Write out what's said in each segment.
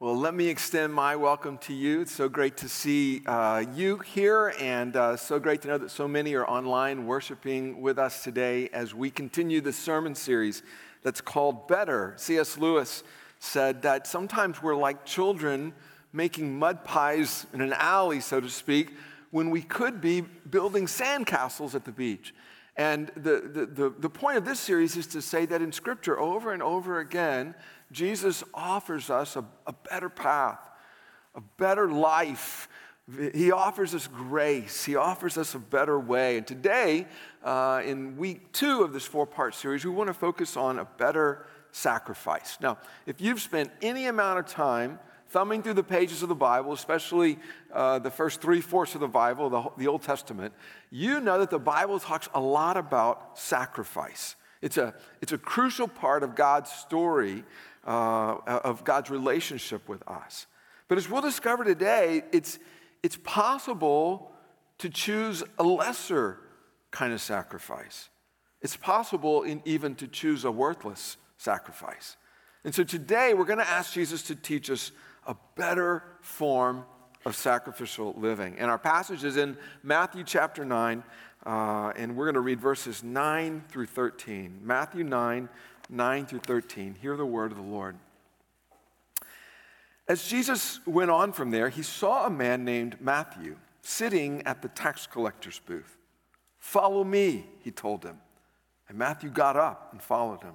Well, let me extend my welcome to you. It's so great to see uh, you here, and uh, so great to know that so many are online worshiping with us today as we continue the sermon series that's called Better. C.S. Lewis said that sometimes we're like children making mud pies in an alley, so to speak, when we could be building sandcastles at the beach. And the, the, the, the point of this series is to say that in Scripture, over and over again, Jesus offers us a, a better path, a better life. He offers us grace. He offers us a better way. And today, uh, in week two of this four part series, we want to focus on a better sacrifice. Now, if you've spent any amount of time thumbing through the pages of the Bible, especially uh, the first three fourths of the Bible, the, the Old Testament, you know that the Bible talks a lot about sacrifice. It's a, it's a crucial part of God's story uh, of God's relationship with us. But as we'll discover today, it's, it's possible to choose a lesser kind of sacrifice. It's possible in, even to choose a worthless sacrifice. And so today we're going to ask Jesus to teach us a better form of sacrificial living. And our passage is in Matthew chapter 9, uh, and we're going to read verses 9 through 13. Matthew 9, 9 through 13. Hear the word of the Lord. As Jesus went on from there, he saw a man named Matthew sitting at the tax collector's booth. Follow me, he told him. And Matthew got up and followed him.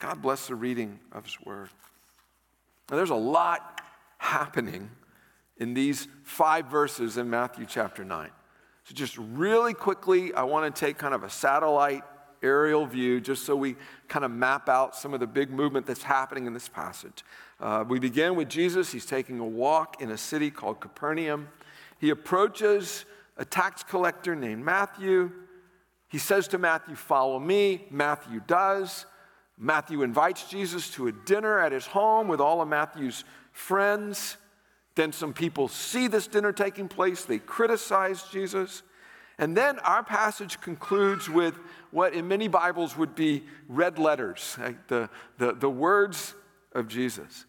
God bless the reading of His word. Now, there's a lot happening in these five verses in Matthew chapter 9. So, just really quickly, I want to take kind of a satellite aerial view just so we kind of map out some of the big movement that's happening in this passage. Uh, we begin with Jesus. He's taking a walk in a city called Capernaum. He approaches a tax collector named Matthew. He says to Matthew, Follow me. Matthew does. Matthew invites Jesus to a dinner at his home with all of Matthew's friends. Then some people see this dinner taking place, they criticize Jesus. And then our passage concludes with what in many Bibles would be red letters, like the, the, the words of Jesus.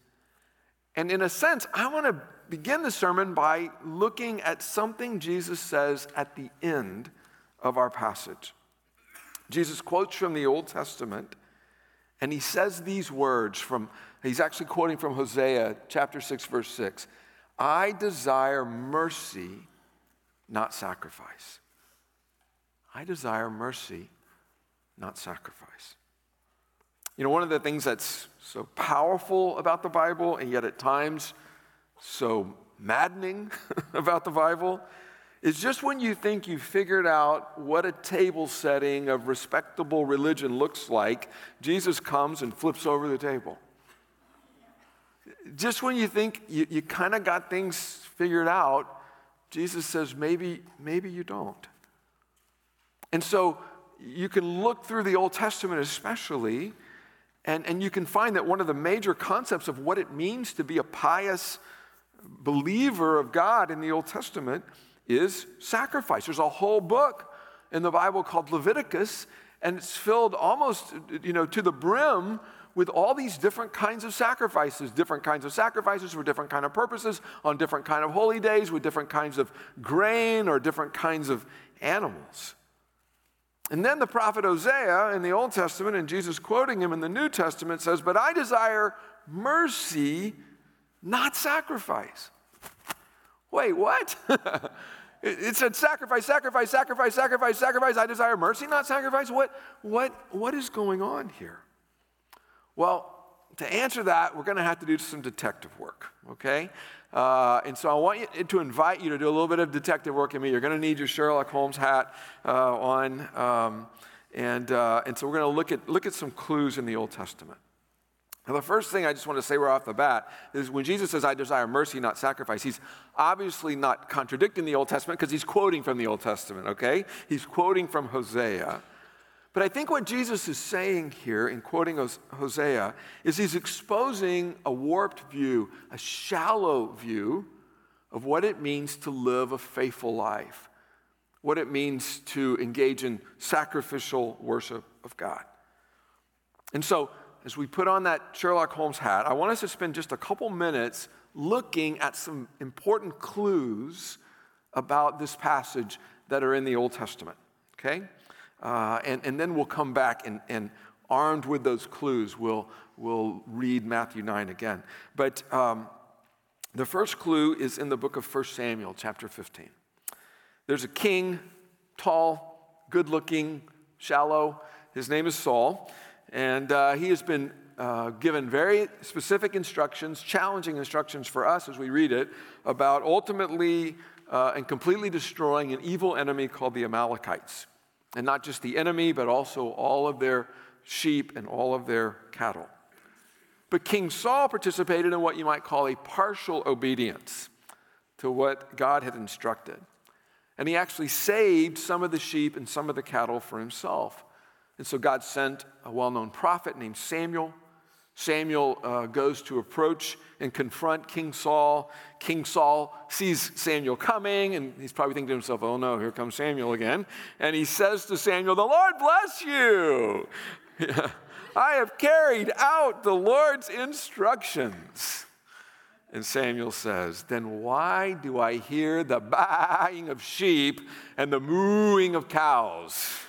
And in a sense, I want to begin the sermon by looking at something Jesus says at the end of our passage. Jesus quotes from the Old Testament, and he says these words from, he's actually quoting from Hosea chapter 6, verse 6. I desire mercy, not sacrifice. I desire mercy, not sacrifice. You know, one of the things that's so powerful about the Bible, and yet at times so maddening about the Bible, is just when you think you've figured out what a table setting of respectable religion looks like, Jesus comes and flips over the table. Just when you think you, you kind of got things figured out, Jesus says, maybe, maybe you don't. And so you can look through the Old Testament, especially, and, and you can find that one of the major concepts of what it means to be a pious believer of God in the Old Testament is sacrifice. There's a whole book in the Bible called Leviticus, and it's filled almost you know, to the brim with all these different kinds of sacrifices different kinds of sacrifices for different kind of purposes on different kind of holy days with different kinds of grain or different kinds of animals and then the prophet Hosea in the Old Testament, and Jesus quoting him in the New Testament, says, But I desire mercy, not sacrifice. Wait, what? it said sacrifice, sacrifice, sacrifice, sacrifice, sacrifice. I desire mercy, not sacrifice. What, what, what is going on here? Well, to answer that, we're going to have to do some detective work, okay? Uh, and so I want you to invite you to do a little bit of detective work in me. You're going to need your Sherlock Holmes hat uh, on. Um, and, uh, and so we're going to look at, look at some clues in the Old Testament. Now, the first thing I just want to say right off the bat is when Jesus says, I desire mercy, not sacrifice, he's obviously not contradicting the Old Testament because he's quoting from the Old Testament, okay? He's quoting from Hosea. But I think what Jesus is saying here in quoting Hosea is he's exposing a warped view, a shallow view of what it means to live a faithful life, what it means to engage in sacrificial worship of God. And so, as we put on that Sherlock Holmes hat, I want us to spend just a couple minutes looking at some important clues about this passage that are in the Old Testament, okay? Uh, and, and then we'll come back and, and armed with those clues, we'll, we'll read Matthew 9 again. But um, the first clue is in the book of 1 Samuel, chapter 15. There's a king, tall, good looking, shallow. His name is Saul. And uh, he has been uh, given very specific instructions, challenging instructions for us as we read it, about ultimately uh, and completely destroying an evil enemy called the Amalekites. And not just the enemy, but also all of their sheep and all of their cattle. But King Saul participated in what you might call a partial obedience to what God had instructed. And he actually saved some of the sheep and some of the cattle for himself. And so God sent a well known prophet named Samuel. Samuel uh, goes to approach and confront King Saul. King Saul sees Samuel coming, and he's probably thinking to himself, oh no, here comes Samuel again. And he says to Samuel, The Lord bless you. I have carried out the Lord's instructions. And Samuel says, Then why do I hear the baaing of sheep and the mooing of cows?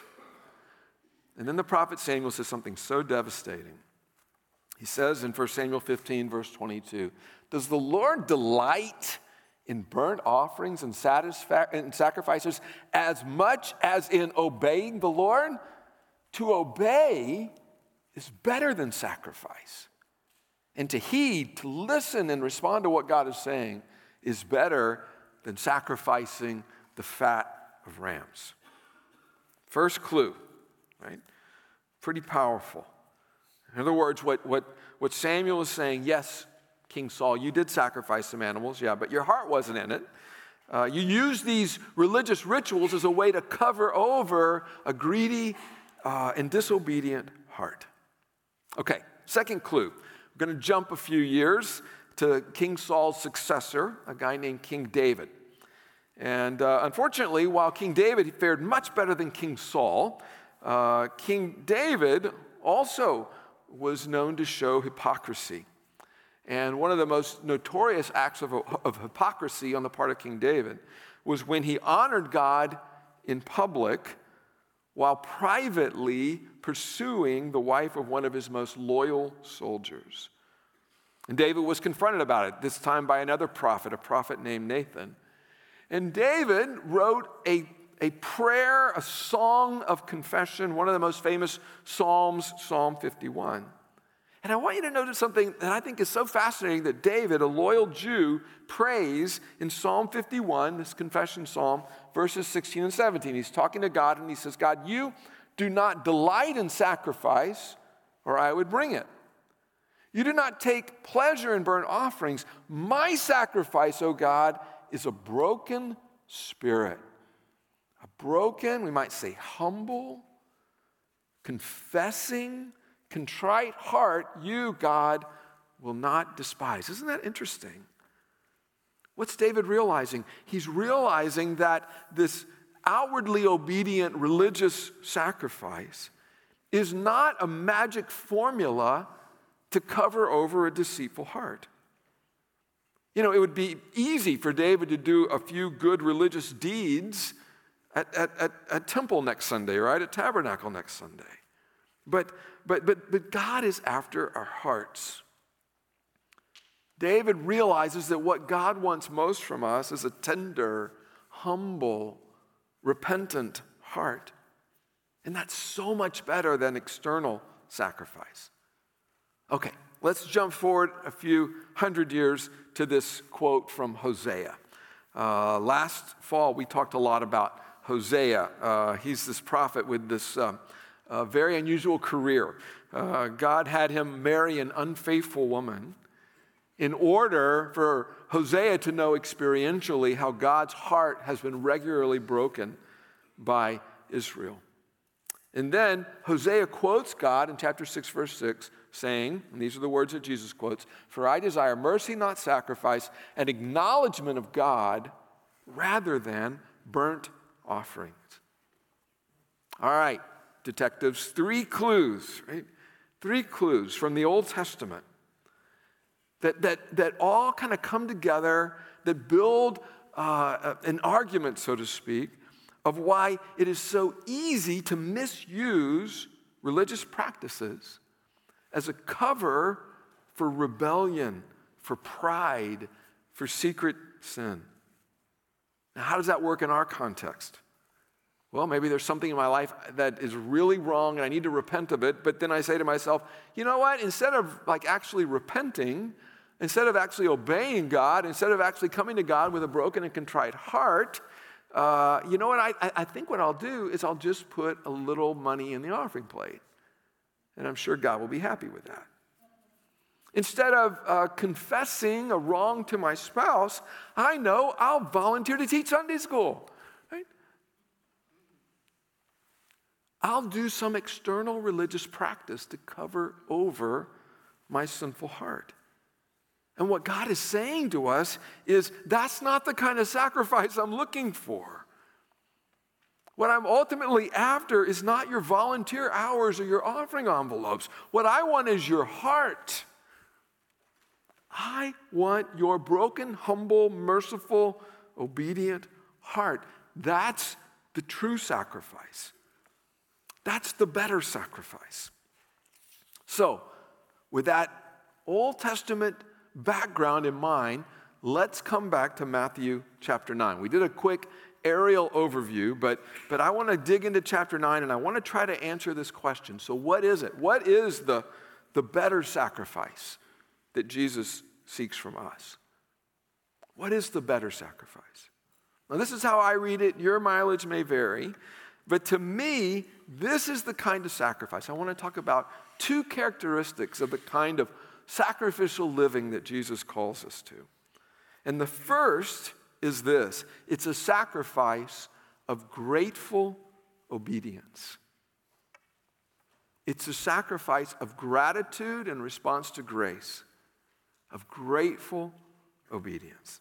And then the prophet Samuel says something so devastating. He says in 1 Samuel 15, verse 22, Does the Lord delight in burnt offerings and, and sacrifices as much as in obeying the Lord? To obey is better than sacrifice. And to heed, to listen and respond to what God is saying is better than sacrificing the fat of rams. First clue right? Pretty powerful. In other words, what, what, what Samuel is saying, yes, King Saul, you did sacrifice some animals, yeah, but your heart wasn't in it. Uh, you used these religious rituals as a way to cover over a greedy uh, and disobedient heart. Okay, second clue. We're going to jump a few years to King Saul's successor, a guy named King David. And uh, unfortunately, while King David fared much better than King Saul, uh, King David also was known to show hypocrisy. And one of the most notorious acts of, of hypocrisy on the part of King David was when he honored God in public while privately pursuing the wife of one of his most loyal soldiers. And David was confronted about it, this time by another prophet, a prophet named Nathan. And David wrote a a prayer, a song of confession, one of the most famous Psalms, Psalm 51. And I want you to notice something that I think is so fascinating that David, a loyal Jew, prays in Psalm 51, this confession psalm, verses 16 and 17. He's talking to God and he says, God, you do not delight in sacrifice, or I would bring it. You do not take pleasure in burnt offerings. My sacrifice, O God, is a broken spirit a broken, we might say humble, confessing, contrite heart, you, God, will not despise. Isn't that interesting? What's David realizing? He's realizing that this outwardly obedient religious sacrifice is not a magic formula to cover over a deceitful heart. You know, it would be easy for David to do a few good religious deeds at, at, at, at temple next Sunday, right? At tabernacle next Sunday. But, but, but, but God is after our hearts. David realizes that what God wants most from us is a tender, humble, repentant heart. And that's so much better than external sacrifice. Okay, let's jump forward a few hundred years to this quote from Hosea. Uh, last fall, we talked a lot about Hosea. Uh, he's this prophet with this uh, uh, very unusual career. uh, God had him marry an unfaithful woman in order for Hosea to know experientially how God's heart has been regularly broken by Israel. And then Hosea quotes God in chapter 6, verse 6, saying, and these are the words that Jesus quotes For I desire mercy, not sacrifice, and acknowledgement of God rather than burnt offerings. All right, detectives, three clues, right? Three clues from the Old Testament that, that, that all kind of come together, that build uh, an argument, so to speak, of why it is so easy to misuse religious practices as a cover for rebellion, for pride, for secret sin. Now, how does that work in our context? Well, maybe there's something in my life that is really wrong and I need to repent of it, but then I say to myself, you know what? Instead of like actually repenting, instead of actually obeying God, instead of actually coming to God with a broken and contrite heart, uh, you know what? I, I think what I'll do is I'll just put a little money in the offering plate. And I'm sure God will be happy with that. Instead of uh, confessing a wrong to my spouse, I know I'll volunteer to teach Sunday school. I'll do some external religious practice to cover over my sinful heart. And what God is saying to us is that's not the kind of sacrifice I'm looking for. What I'm ultimately after is not your volunteer hours or your offering envelopes. What I want is your heart. I want your broken, humble, merciful, obedient heart. That's the true sacrifice. That's the better sacrifice. So, with that Old Testament background in mind, let's come back to Matthew chapter 9. We did a quick aerial overview, but, but I want to dig into chapter 9 and I want to try to answer this question. So, what is it? What is the, the better sacrifice that Jesus seeks from us? What is the better sacrifice? Now, this is how I read it. Your mileage may vary. But to me, this is the kind of sacrifice. I want to talk about two characteristics of the kind of sacrificial living that Jesus calls us to. And the first is this it's a sacrifice of grateful obedience. It's a sacrifice of gratitude in response to grace, of grateful obedience.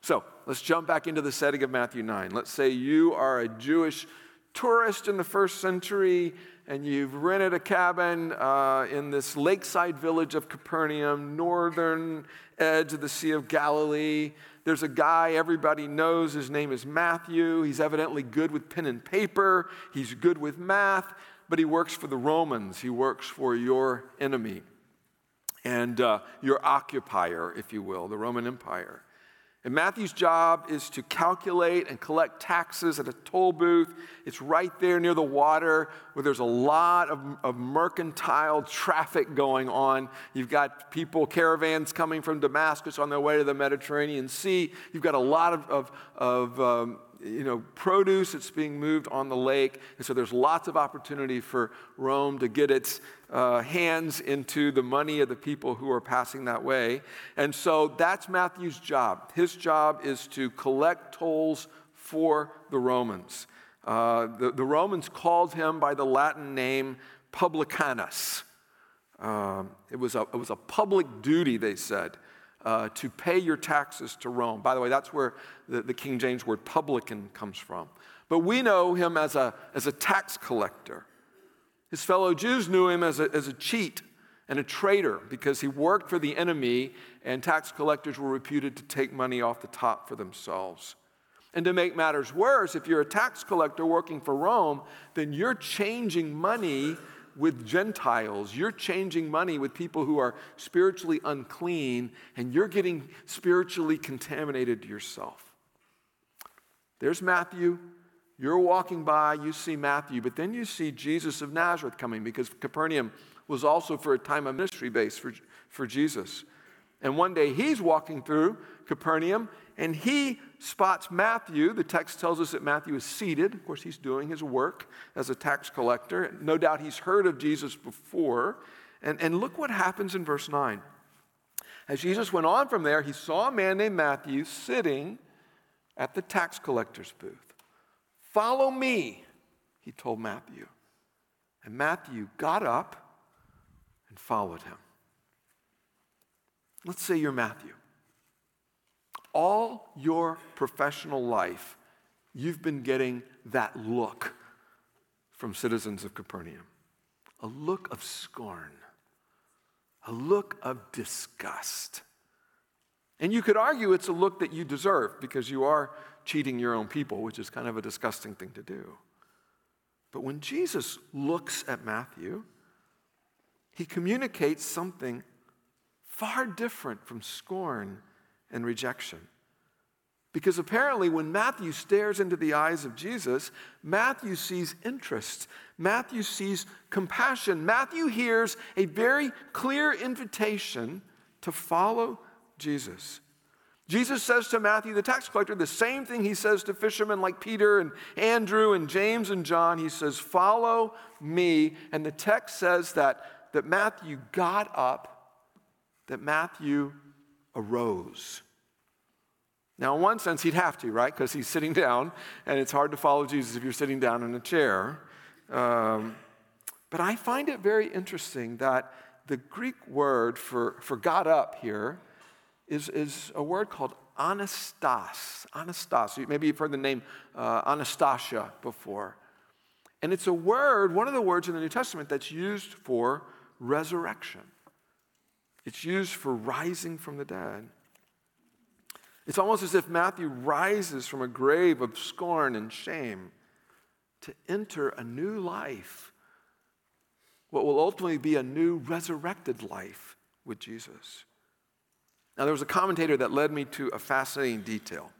So let's jump back into the setting of Matthew 9. Let's say you are a Jewish tourist in the first century and you've rented a cabin uh, in this lakeside village of Capernaum, northern edge of the Sea of Galilee. There's a guy everybody knows. His name is Matthew. He's evidently good with pen and paper, he's good with math, but he works for the Romans. He works for your enemy and uh, your occupier, if you will, the Roman Empire. And Matthew's job is to calculate and collect taxes at a toll booth. It's right there near the water where there's a lot of, of, mercantile traffic going on. You've got people, caravans coming from Damascus on their way to the Mediterranean Sea. You've got a lot of, of, of um, you know, produce that's being moved on the lake. And so there's lots of opportunity for Rome to get its uh, hands into the money of the people who are passing that way. And so that's Matthew's job. His job is to collect tolls for the Romans. Uh, the, the, Romans called him by the Latin name publicanus. Um, it, was a, it was a public duty, they said uh, to pay your taxes to Rome. By the way, that's where the, the King James word publican comes from. But we know him as a, as a tax collector. His fellow Jews knew him as a, as a cheat and a traitor because he worked for the enemy, and tax collectors were reputed to take money off the top for themselves. And to make matters worse, if you're a tax collector working for Rome, then you're changing money with Gentiles. You're changing money with people who are spiritually unclean, and you're getting spiritually contaminated yourself. There's Matthew. You're walking by, you see Matthew, but then you see Jesus of Nazareth coming because Capernaum was also for a time a ministry base for, for Jesus. And one day he's walking through Capernaum and he spots Matthew. The text tells us that Matthew is seated. Of course, he's doing his work as a tax collector. No doubt he's heard of Jesus before. And, and look what happens in verse 9. As Jesus went on from there, he saw a man named Matthew sitting at the tax collector's booth. Follow me, he told Matthew. And Matthew got up and followed him. Let's say you're Matthew. All your professional life, you've been getting that look from citizens of Capernaum a look of scorn, a look of disgust. And you could argue it's a look that you deserve because you are cheating your own people, which is kind of a disgusting thing to do. But when Jesus looks at Matthew, he communicates something far different from scorn and rejection. Because apparently, when Matthew stares into the eyes of Jesus, Matthew sees interest. Matthew sees compassion. Matthew hears a very clear invitation to follow Jesus. Jesus says to Matthew, the tax collector, the same thing he says to fishermen like Peter and Andrew and James and John. He says, Follow me. And the text says that, that Matthew got up, that Matthew arose. Now, in one sense, he'd have to, right? Because he's sitting down, and it's hard to follow Jesus if you're sitting down in a chair. Um, but I find it very interesting that the Greek word for, for got up here is, is a word called anastas. Anastas. Maybe you've heard the name uh, Anastasia before. And it's a word, one of the words in the New Testament that's used for resurrection. It's used for rising from the dead. It's almost as if Matthew rises from a grave of scorn and shame to enter a new life, what will ultimately be a new resurrected life with Jesus. Now, there was a commentator that led me to a fascinating detail.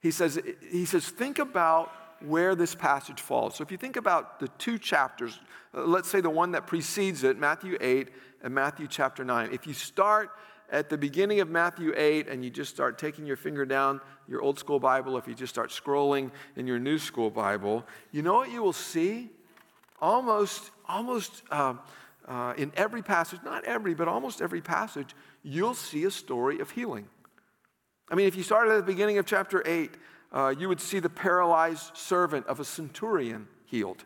He says, he says think about where this passage falls. So, if you think about the two chapters, uh, let's say the one that precedes it, Matthew 8 and Matthew chapter 9, if you start at the beginning of Matthew 8 and you just start taking your finger down your old school Bible, if you just start scrolling in your new school Bible, you know what you will see? Almost, almost uh, uh, in every passage, not every, but almost every passage, you'll see a story of healing. I mean, if you started at the beginning of chapter 8, uh, you would see the paralyzed servant of a centurion healed.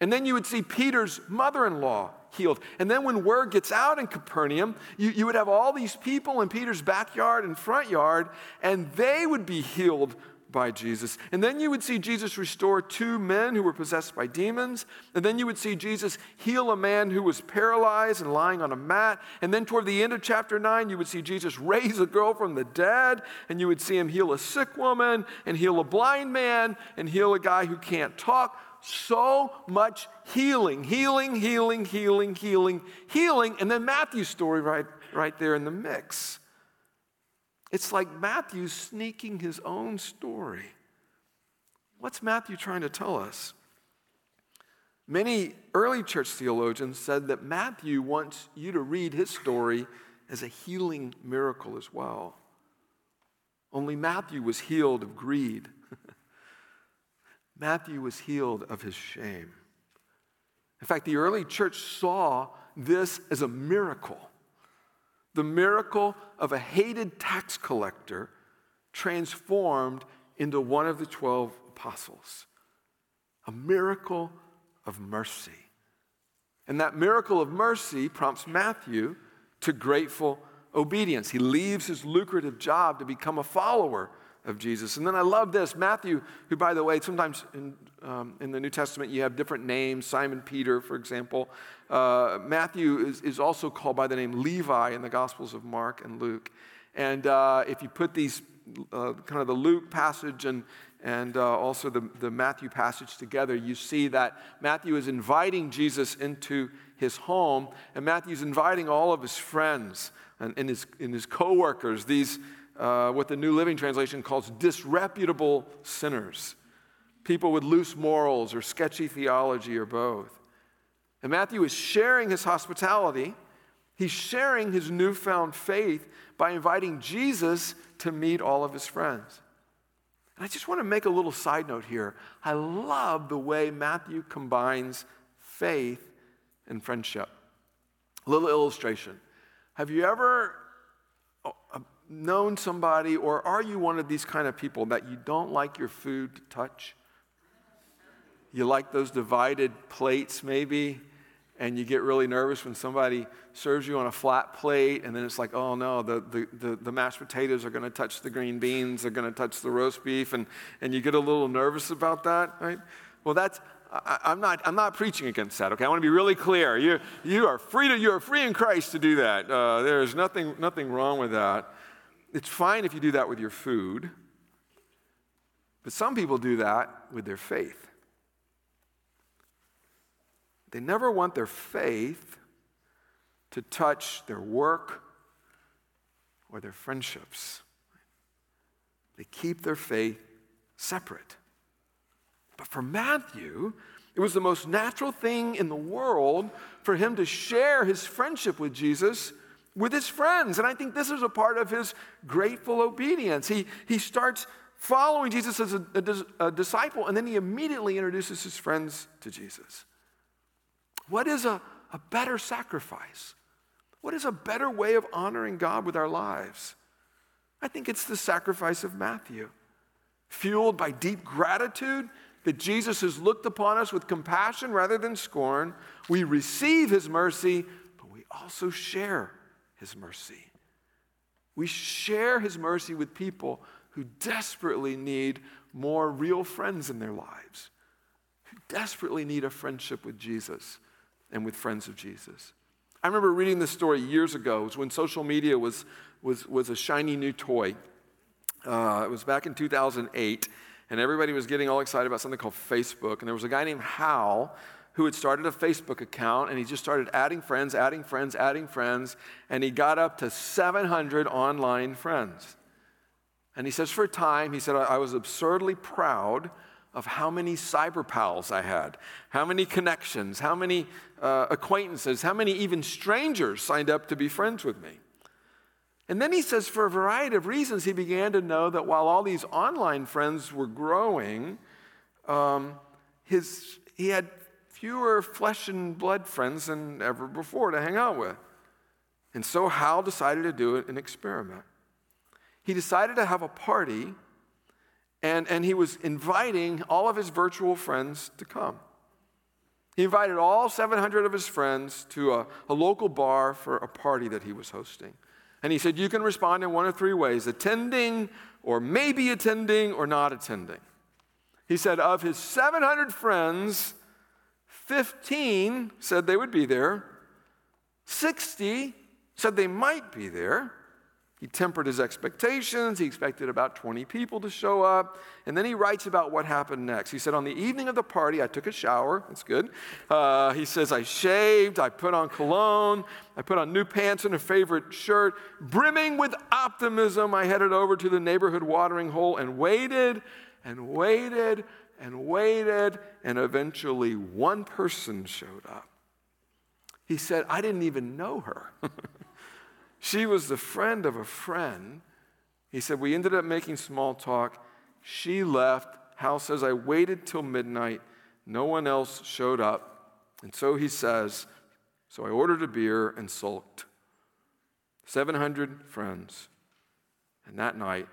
And then you would see Peter's mother in law healed. And then when word gets out in Capernaum, you, you would have all these people in Peter's backyard and front yard, and they would be healed by Jesus. And then you would see Jesus restore two men who were possessed by demons. And then you would see Jesus heal a man who was paralyzed and lying on a mat. And then toward the end of chapter 9, you would see Jesus raise a girl from the dead. And you would see him heal a sick woman and heal a blind man and heal a guy who can't talk so much healing, healing, healing, healing, healing, healing, and then Matthew's story right, right there in the mix. It's like Matthew sneaking his own story. What's Matthew trying to tell us? Many early church theologians said that Matthew wants you to read his story as a healing miracle as well. Only Matthew was healed of greed Matthew was healed of his shame. In fact, the early church saw this as a miracle the miracle of a hated tax collector transformed into one of the 12 apostles. A miracle of mercy. And that miracle of mercy prompts Matthew to grateful obedience. He leaves his lucrative job to become a follower of Jesus. And then I love this Matthew, who, by the way, sometimes in, um, in the New Testament you have different names, Simon Peter, for example. Uh, Matthew is, is also called by the name Levi in the Gospels of Mark and Luke. And uh, if you put these, uh, kind of the Luke passage and, and uh, also the, the Matthew passage together, you see that Matthew is inviting Jesus into his home, and Matthew's inviting all of his friends and, and his, and his co these uh, what the New Living Translation calls disreputable sinners, people with loose morals or sketchy theology or both. And Matthew is sharing his hospitality He's sharing his newfound faith by inviting Jesus to meet all of his friends. And I just want to make a little side note here. I love the way Matthew combines faith and friendship. A little illustration. Have you ever known somebody, or are you one of these kind of people that you don't like your food to touch? You like those divided plates, maybe? and you get really nervous when somebody serves you on a flat plate and then it's like oh no the, the, the, the mashed potatoes are to touch the green beans they're to touch the roast beef and, and you get a little nervous about that right well that's I, am not, I'm not preaching against that, okay? I want to be really clear. You, you, are, free to, you are free in Christ to do that. Uh, there's nothing, nothing wrong with that. It's fine if you do that with your food, but some people do that with their faith. They never want their faith to touch their work or their friendships. They keep their faith separate. But for Matthew, it was the most natural thing in the world for him to share his friendship with Jesus with his friends. And I think this is a part of his grateful obedience. He, he starts following Jesus as a, a, a disciple, and then he immediately introduces his friends to Jesus. What is a, a better sacrifice? What is a better way of honoring God with our lives? I think it's the sacrifice of Matthew. Fueled by deep gratitude that Jesus has looked upon us with compassion rather than scorn, we receive his mercy, but we also share his mercy. We share his mercy with people who desperately need more real friends in their lives, who desperately need a friendship with Jesus and with friends of Jesus. I remember reading this story years ago. It was when social media was, was, was a shiny new toy. Uh, it was back in 2008, and everybody was getting all excited about something called Facebook. And there was a guy named Hal who had started a Facebook account, and he just started adding friends, adding friends, adding friends, and he got up to 700 online friends. And he says, for a time, he said, I was absurdly proud of how many cyber pals I had, how many connections, how many uh, acquaintances, how many even strangers signed up to be friends with me. And then he says, for a variety of reasons, he began to know that while all these online friends were growing, um, his, he had fewer flesh and blood friends than ever before to hang out with. And so Hal decided to do an experiment. He decided to have a party and, and he was inviting all of his virtual friends to come. He invited all 700 of his friends to a, a local bar for a party that he was hosting. And he said, You can respond in one of three ways attending, or maybe attending, or not attending. He said, Of his 700 friends, 15 said they would be there, 60 said they might be there, he tempered his expectations. He expected about 20 people to show up. And then he writes about what happened next. He said, On the evening of the party, I took a shower. That's good. Uh, he says, I shaved. I put on cologne. I put on new pants and a favorite shirt. Brimming with optimism, I headed over to the neighborhood watering hole and waited and waited and waited. And eventually, one person showed up. He said, I didn't even know her. She was the friend of a friend. He said, We ended up making small talk. She left. Hal says, I waited till midnight. No one else showed up. And so he says, So I ordered a beer and sulked. 700 friends. And that night,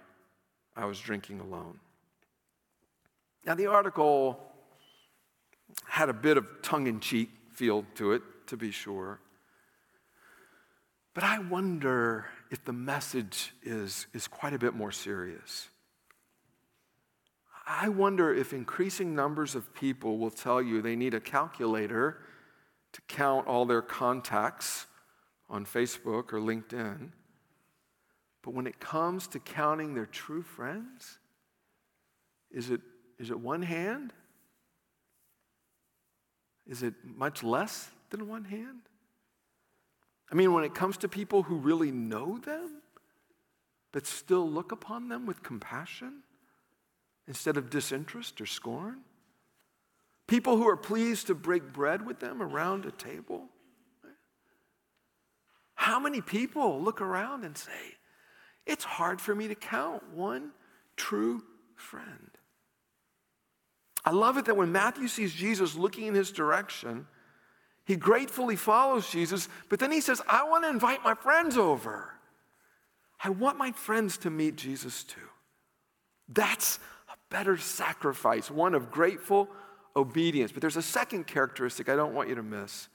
I was drinking alone. Now, the article had a bit of tongue in cheek feel to it, to be sure. But I wonder if the message is, is quite a bit more serious. I wonder if increasing numbers of people will tell you they need a calculator to count all their contacts on Facebook or LinkedIn. But when it comes to counting their true friends, is it, is it one hand? Is it much less than one hand? I mean, when it comes to people who really know them, but still look upon them with compassion instead of disinterest or scorn, people who are pleased to break bread with them around a table. How many people look around and say, It's hard for me to count one true friend? I love it that when Matthew sees Jesus looking in his direction, he gratefully follows Jesus, but then he says, I want to invite my friends over. I want my friends to meet Jesus too. That's a better sacrifice, one of grateful obedience. But there's a second characteristic I don't want you to miss,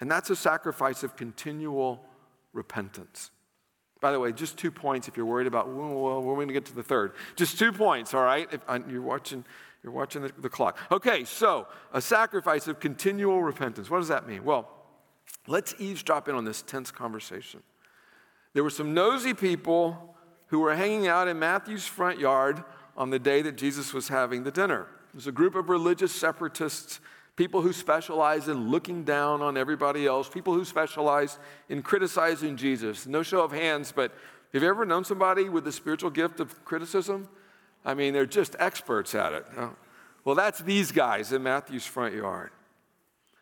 and that's a sacrifice of continual repentance. By the way, just two points if you're worried about, well, we're going to get to the third. Just two points, all right? If uh, you're watching, you're watching the, the clock. Okay, so a sacrifice of continual repentance. What does that mean? Well, let's eavesdrop in on this tense conversation. There were some nosy people who were hanging out in Matthew's front yard on the day that Jesus was having the dinner. It was a group of religious separatists, people who specialize in looking down on everybody else, people who specialize in criticizing Jesus. No show of hands, but have you ever known somebody with the spiritual gift of criticism? I mean, they're just experts at it. Well, that's these guys in Matthew's front yard.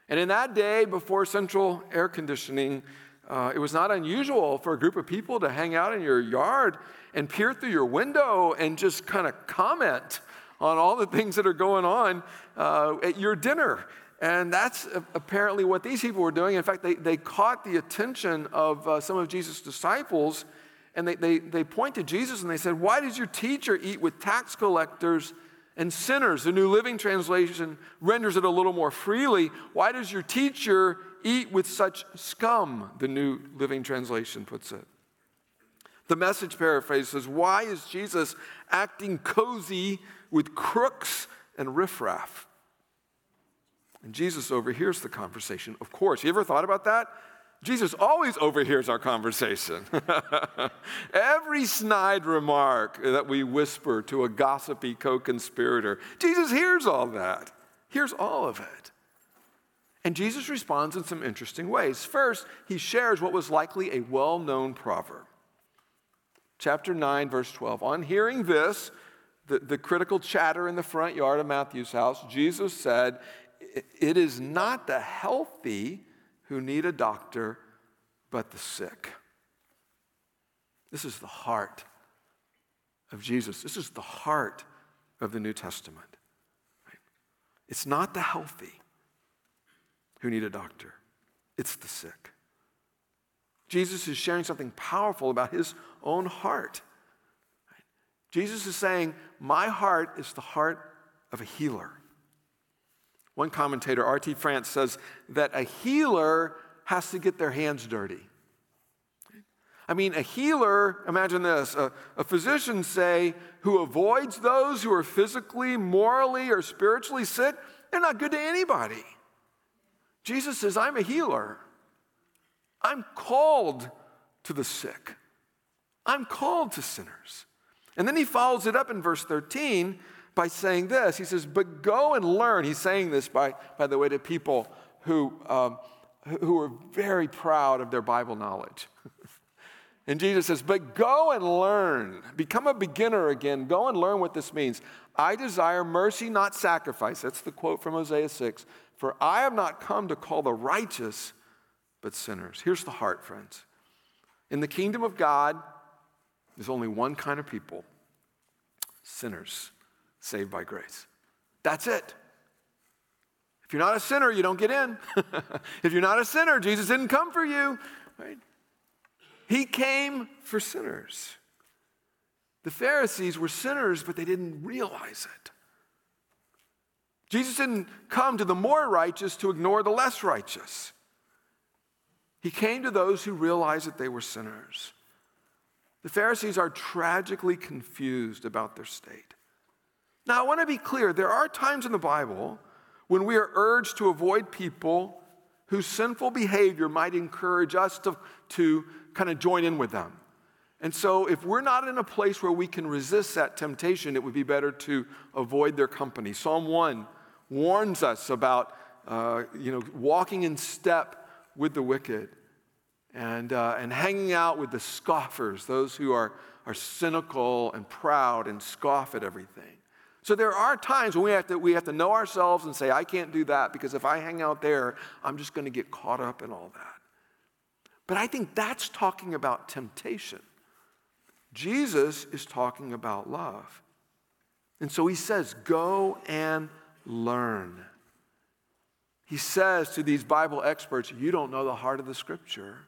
And in that day, before central air conditioning, uh, it was not unusual for a group of people to hang out in your yard and peer through your window and just kind of comment on all the things that are going on uh, at your dinner. And that's apparently what these people were doing. In fact, they, they caught the attention of uh, some of Jesus' disciples and they, they, they point to Jesus and they said, Why does your teacher eat with tax collectors and sinners? The New Living Translation renders it a little more freely. Why does your teacher eat with such scum, the New Living Translation puts it. The message paraphrase says, Why is Jesus acting cozy with crooks and riffraff? And Jesus overhears the conversation. Of course, you ever thought about that? Jesus always overhears our conversation. Every snide remark that we whisper to a gossipy co conspirator, Jesus hears all that, hears all of it. And Jesus responds in some interesting ways. First, he shares what was likely a well known proverb. Chapter 9, verse 12. On hearing this, the, the critical chatter in the front yard of Matthew's house, Jesus said, It is not the healthy who need a doctor, but the sick. This is the heart of Jesus. This is the heart of the New Testament. It's not the healthy who need a doctor, it's the sick. Jesus is sharing something powerful about his own heart. Jesus is saying, My heart is the heart of a healer. One commentator, R.T. France, says that a healer has to get their hands dirty. I mean, a healer, imagine this a, a, physician, say, who avoids those who are physically, morally, or spiritually sick, they're not good to anybody. Jesus says, I'm a healer. I'm called to the sick. I'm called to sinners. And then he follows it up in verse 13 by saying this. He says, But go and learn. He's saying this, by, by the way, to people who, um, who are very proud of their Bible knowledge. and Jesus says, But go and learn. Become a beginner again. Go and learn what this means. I desire mercy, not sacrifice. That's the quote from Hosea 6. For I have not come to call the righteous, but sinners. Here's the heart, friends. In the kingdom of God, there's only one kind of people sinners saved by grace. That's it. If you're not a sinner, you don't get in. if you're not a sinner, Jesus didn't come for you. Right? He came for sinners. The Pharisees were sinners, but they didn't realize it. Jesus didn't come to the more righteous to ignore the less righteous. He came to those who realized that they were sinners. The Pharisees are tragically confused about their state. Now, I want to be clear there are times in the Bible when we are urged to avoid people whose sinful behavior might encourage us to, to kind of join in with them. And so, if we're not in a place where we can resist that temptation, it would be better to avoid their company. Psalm 1 warns us about uh, you know, walking in step with the wicked and, uh, and hanging out with the scoffers, those who are, are cynical and proud and scoff at everything. So there are times when we have, to, we have to know ourselves and say, I can't do that because if I hang out there, I'm just going to get caught up in all that. But I think that's talking about temptation. Jesus is talking about love. And so he says, Go and learn. He says to these Bible experts, You don't know the heart of the scripture.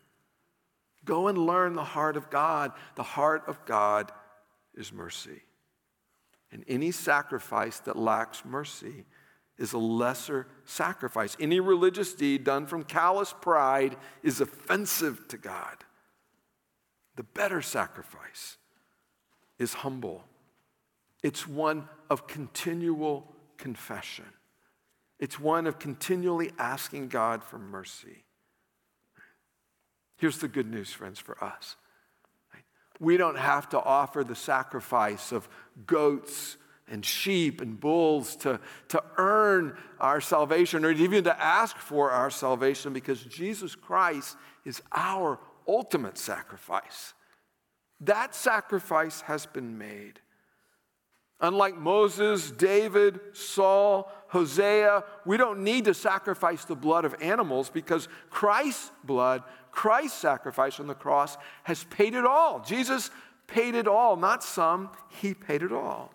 Go and learn the heart of God. The heart of God is mercy. And any sacrifice that lacks mercy is a lesser sacrifice. Any religious deed done from callous pride is offensive to God. The better sacrifice is humble, it's one of continual confession, it's one of continually asking God for mercy. Here's the good news, friends, for us. We don't have to offer the sacrifice of goats and sheep and bulls to, to earn our salvation or even to ask for our salvation because Jesus Christ is our ultimate sacrifice. That sacrifice has been made. Unlike Moses, David, Saul, Hosea, we don't need to sacrifice the blood of animals because Christ's blood, Christ's sacrifice on the cross has paid it all. Jesus paid it all, not some, he paid it all.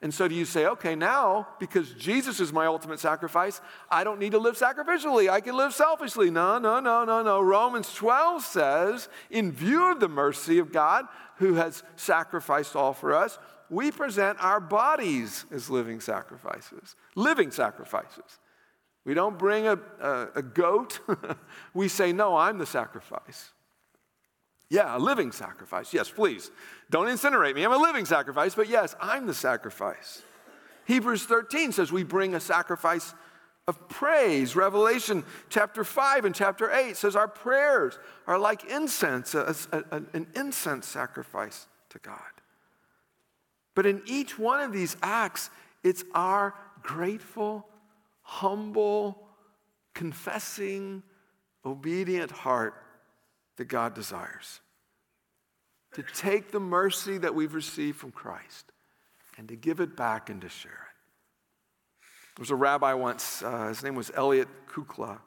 And so do you say, okay, now, because Jesus is my ultimate sacrifice, I don't need to live sacrificially. I can live selfishly. No, no, no, no, no. Romans 12 says, in view of the mercy of God who has sacrificed all for us, we present our bodies as living sacrifices. Living sacrifices. We don't bring a, a, a goat. we say, no, I'm the sacrifice. Yeah, a living sacrifice. Yes, please. Don't incinerate me. I'm a living sacrifice, but yes, I'm the sacrifice. Hebrews 13 says we bring a sacrifice of praise. Revelation chapter 5 and chapter 8 says our prayers are like incense, a, a, an incense sacrifice to God. But in each one of these acts, it's our grateful, humble, confessing, obedient heart that God desires. To take the mercy that we've received from Christ and to give it back and to share it. There was a rabbi once, uh, his name was Elliot Kukla,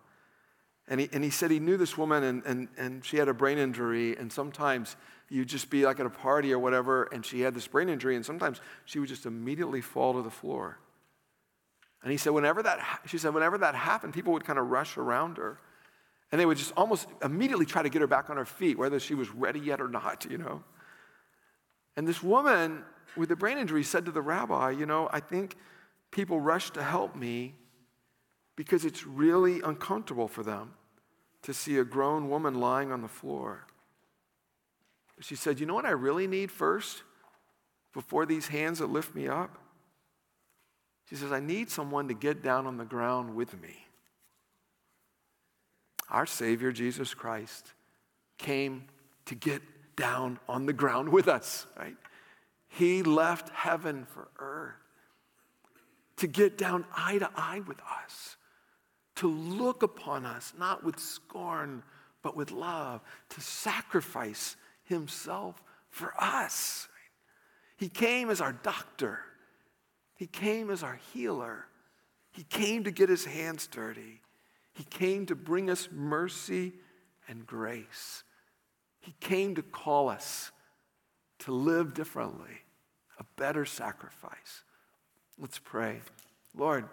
and he, and he said he knew this woman and, and, and she had a brain injury, and sometimes you'd just be like at a party or whatever, and she had this brain injury, and sometimes she would just immediately fall to the floor. And he said, whenever that, she said, whenever that happened, people would kind of rush around her. And they would just almost immediately try to get her back on her feet, whether she was ready yet or not, you know. And this woman with the brain injury said to the rabbi, You know, I think people rush to help me because it's really uncomfortable for them to see a grown woman lying on the floor. She said, You know what I really need first before these hands that lift me up? She says, I need someone to get down on the ground with me. Our Savior, Jesus Christ, came to get down on the ground with us, right? He left heaven for earth to get down eye to eye with us, to look upon us, not with scorn, but with love, to sacrifice himself for us. He came as our doctor, he came as our healer, he came to get his hands dirty. He came to bring us mercy and grace. He came to call us to live differently, a better sacrifice. Let's pray. Lord,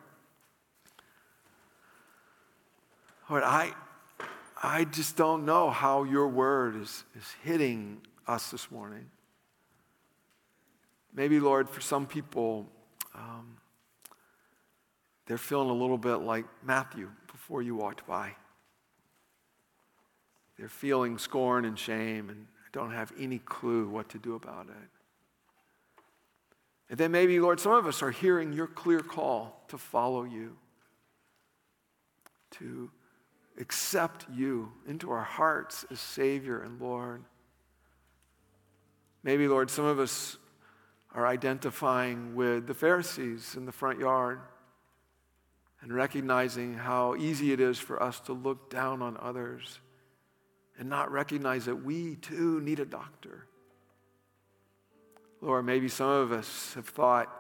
Lord, I, I just don't know how your word is, is hitting us this morning. Maybe, Lord, for some people, um, they're feeling a little bit like Matthew before you walked by. They're feeling scorn and shame and don't have any clue what to do about it. And then maybe, Lord, some of us are hearing your clear call to follow you, to accept you into our hearts as Savior and Lord. Maybe, Lord, some of us are identifying with the Pharisees in the front yard and recognizing how easy it is for us to look down on others and not recognize that we too need a doctor. Lord, maybe some of us have thought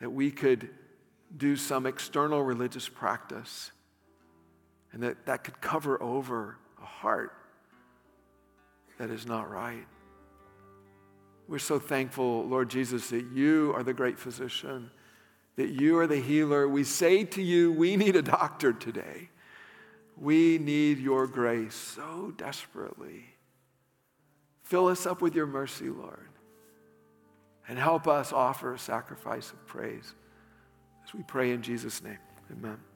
that we could do some external religious practice and that that could cover over a heart that is not right. We're so thankful, Lord Jesus, that you are the great physician, that you are the healer. We say to you, we need a doctor today. We need your grace so desperately. Fill us up with your mercy, Lord, and help us offer a sacrifice of praise as we pray in Jesus' name. Amen.